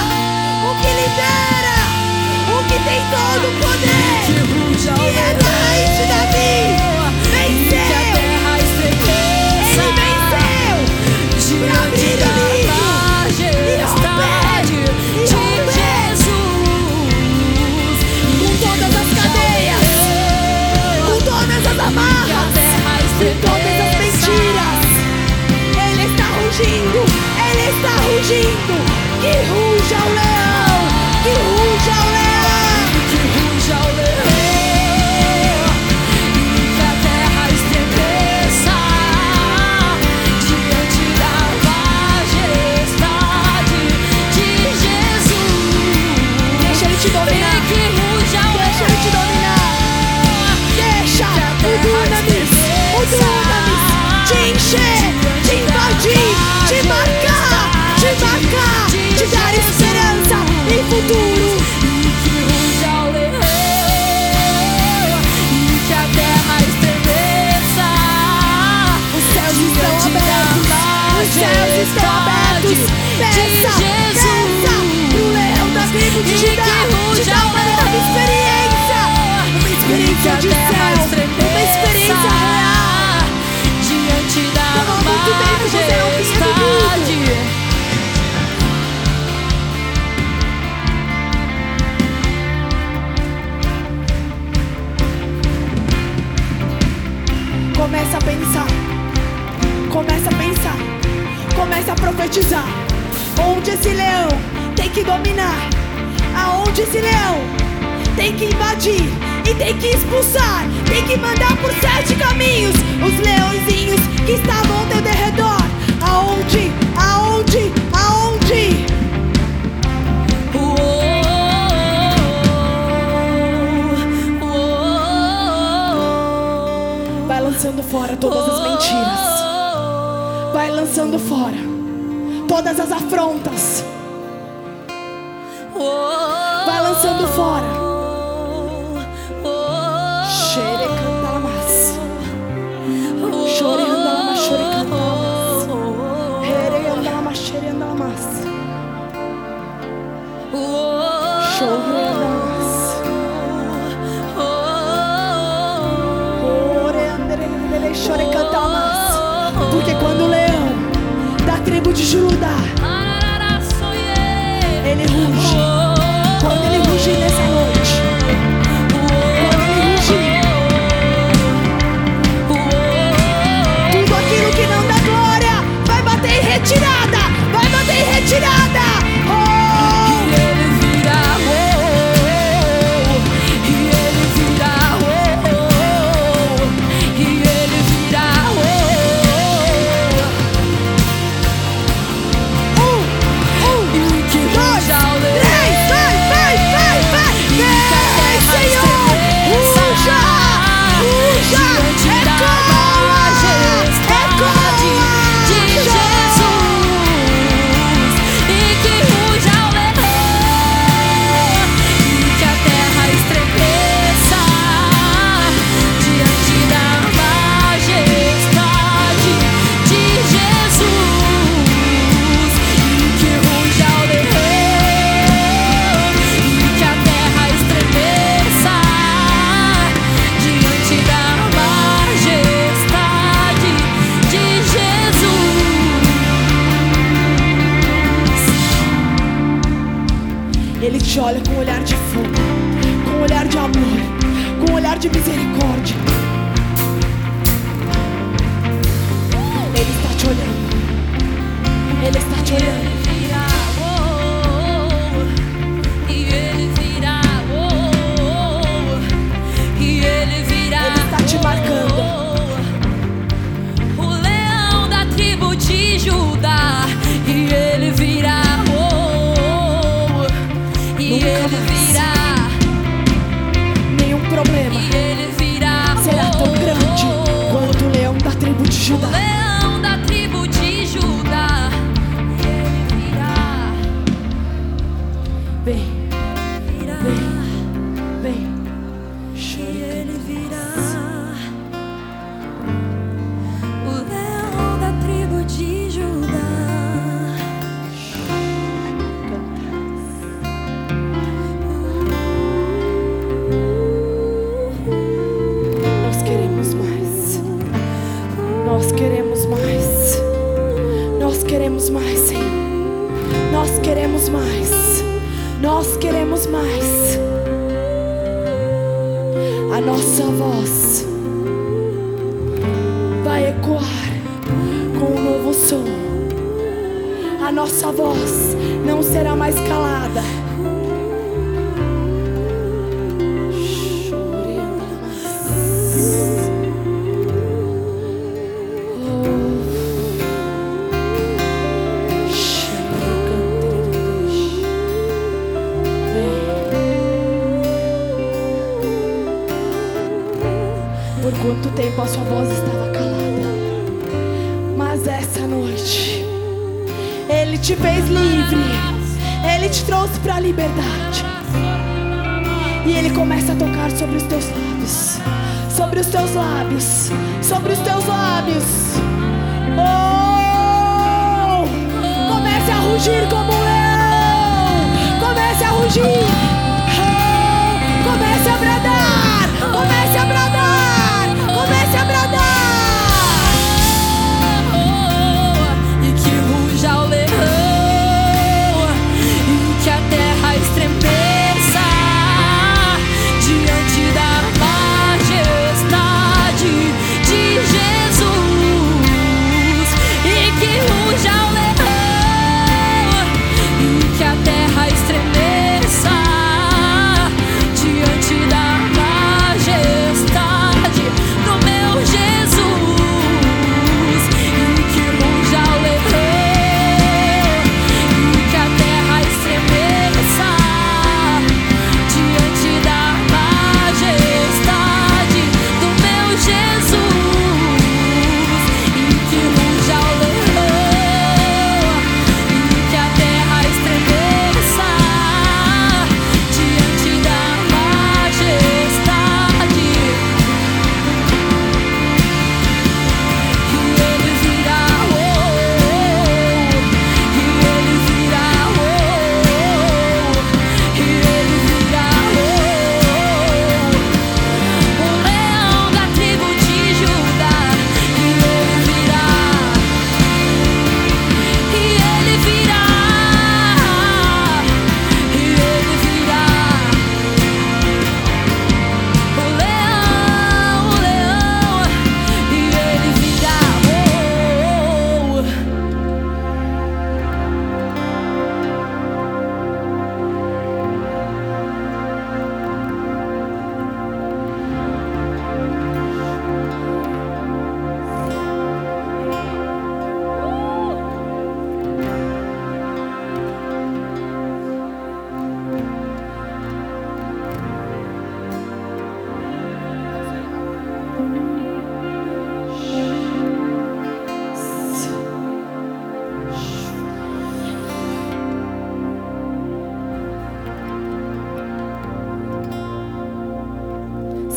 Vai lançando fora. Xere cantar mas. Chore chore cantar mas. Here andar mas xere andar. Chore andar mas. Ore andere chore cantar mas. Porque quando o leão da tribo de Judá 悟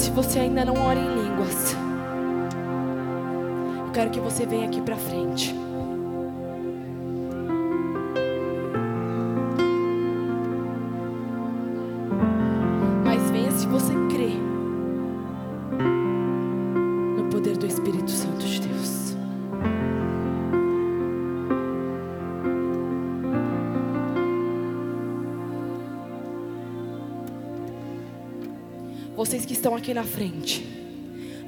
você ainda não ora em línguas, eu quero que você venha aqui para frente. Estão aqui na frente,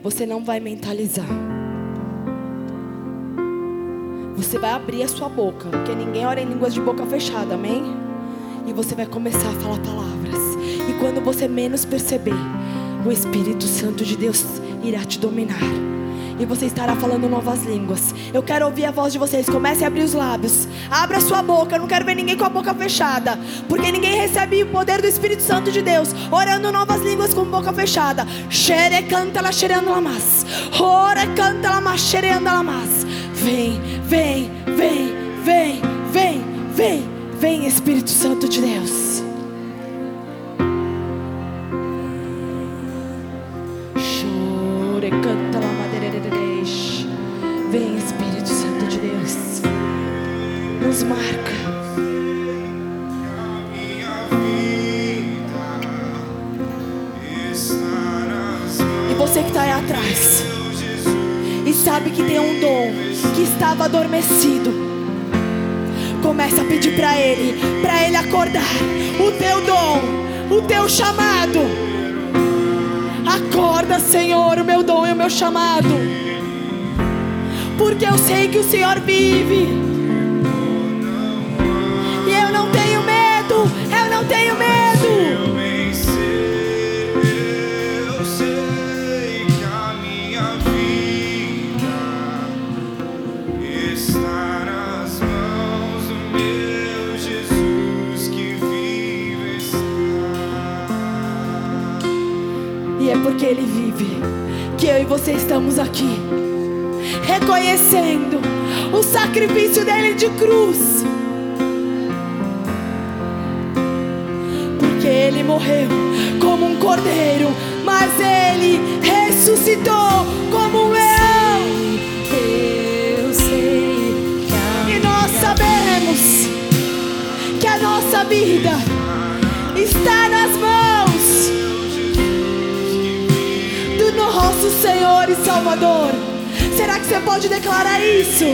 você não vai mentalizar. Você vai abrir a sua boca, porque ninguém ora em línguas de boca fechada, amém? E você vai começar a falar palavras. E quando você menos perceber, o Espírito Santo de Deus irá te dominar. E você estará falando novas línguas. Eu quero ouvir a voz de vocês. Comece a abrir os lábios. Abra sua boca. Eu não quero ver ninguém com a boca fechada. Porque ninguém recebe o poder do Espírito Santo de Deus. Orando novas línguas com boca fechada. Xere canta la xereando la mas. Ora canta la mas xereando la mas. Vem, vem, vem, vem, vem, vem, vem, Espírito Santo de Deus. Que tem um dom que estava adormecido. Começa a pedir para ele, para ele acordar o teu dom, o teu chamado. Acorda, Senhor, o meu dom e o meu chamado. Porque eu sei que o Senhor vive. E eu não tenho medo, eu não tenho medo. Ele vive que eu e você estamos aqui, reconhecendo o sacrifício dele de cruz. Porque Ele morreu como um cordeiro, mas Ele ressuscitou como um leão. Eu sei que a E nós sabemos que a nossa vida Senhor e Salvador. Será que você pode declarar isso?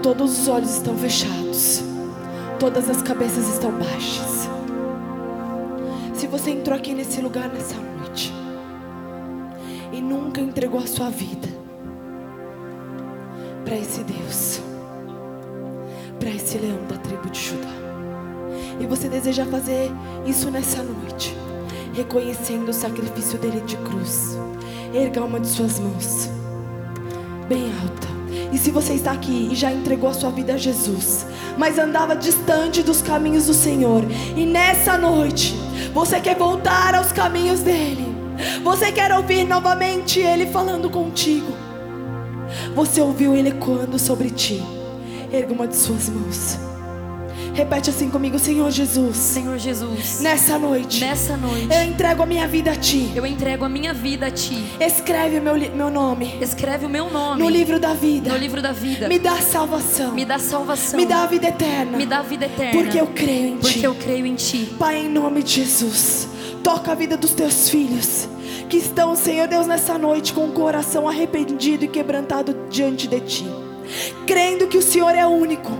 Todos os olhos estão fechados, todas as cabeças estão baixas. Se você entrou aqui nesse lugar nessa noite e nunca entregou a sua vida para esse Deus, para esse leão da tribo de Judá, e você deseja fazer isso nessa noite, reconhecendo o sacrifício dele de cruz, erga uma de suas mãos, bem alta. E se você está aqui e já entregou a sua vida a Jesus, mas andava distante dos caminhos do Senhor, e nessa noite você quer voltar aos caminhos dele, você quer ouvir novamente ele falando contigo, você ouviu ele ecoando sobre ti, erga uma de suas mãos. Repete assim comigo, Senhor Jesus. Senhor Jesus, Nessa noite, nessa noite eu entrego a minha vida a Ti. eu entrego a minha vida a Ti. Escreve o meu, meu nome Escreve o meu nome no livro da vida. no livro da vida. Me dá salvação. Me dá salvação. Me dá a vida eterna. Me dá a vida eterna. Porque eu creio em Porque Ti. eu creio em Ti. Pai, em nome de Jesus, toca a vida dos teus filhos que estão, Senhor Deus, nessa noite com o coração arrependido e quebrantado diante de Ti. Crendo que o Senhor é o único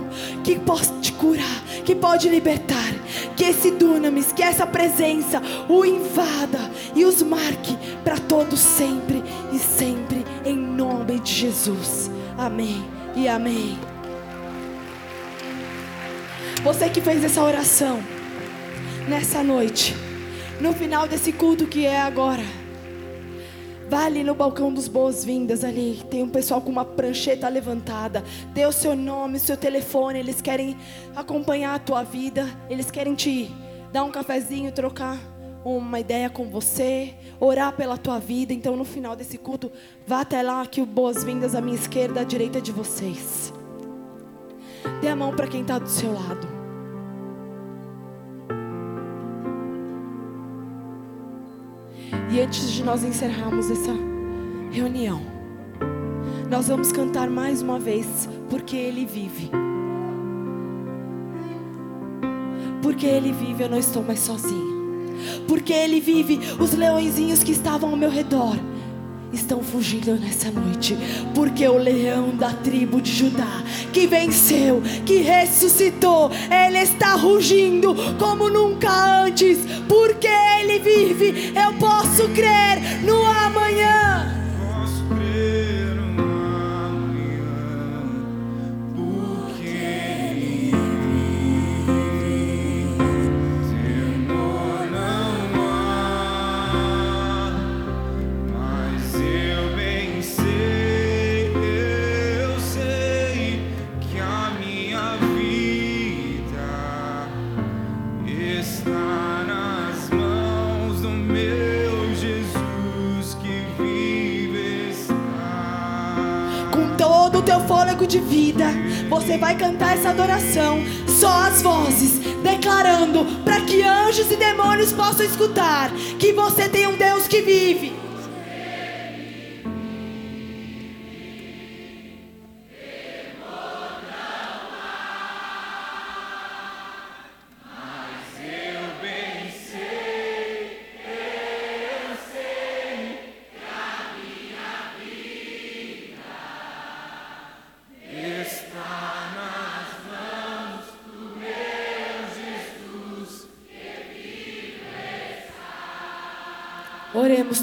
que pode te curar, que pode libertar. Que esse dunamis, que essa presença o invada e os marque para todos sempre e sempre, em nome de Jesus. Amém e amém. Você que fez essa oração nessa noite, no final desse culto que é agora, vá ali no balcão dos boas-vindas ali, tem um pessoal com uma prancheta levantada, dê o seu nome, o seu telefone, eles querem acompanhar a tua vida, eles querem te dar um cafezinho, trocar uma ideia com você, orar pela tua vida. Então, no final desse culto, vá até lá que o boas-vindas à minha esquerda, à direita de vocês. Dê a mão para quem está do seu lado. E antes de nós encerrarmos essa reunião, nós vamos cantar mais uma vez, porque Ele vive. Porque Ele vive, eu não estou mais sozinha. Porque Ele vive, os leõezinhos que estavam ao meu redor estão fugindo nessa noite. Porque o leão da tribo de Judá, que venceu, que ressuscitou, ele está rugindo como nunca antes. Porque Ele vive, eu posso crer no amanhã. De vida, você vai cantar essa adoração, só as vozes, declarando para que anjos e demônios possam escutar que você tem um Deus que vive.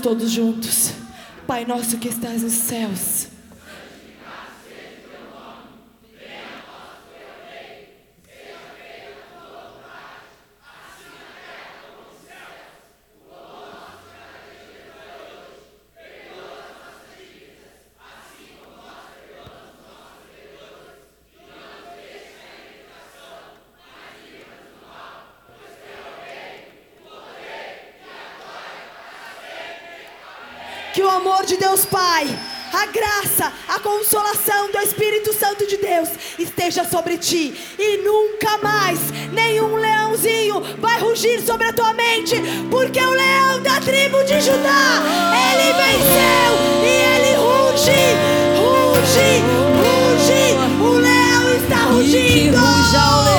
Todos juntos. Pai nosso que estás nos céus. Que o amor de Deus Pai, a graça, a consolação do Espírito Santo de Deus esteja sobre ti. E nunca mais nenhum leãozinho vai rugir sobre a tua mente, porque o leão da tribo de Judá, ele venceu e ele ruge, ruge, ruge. O leão está rugindo.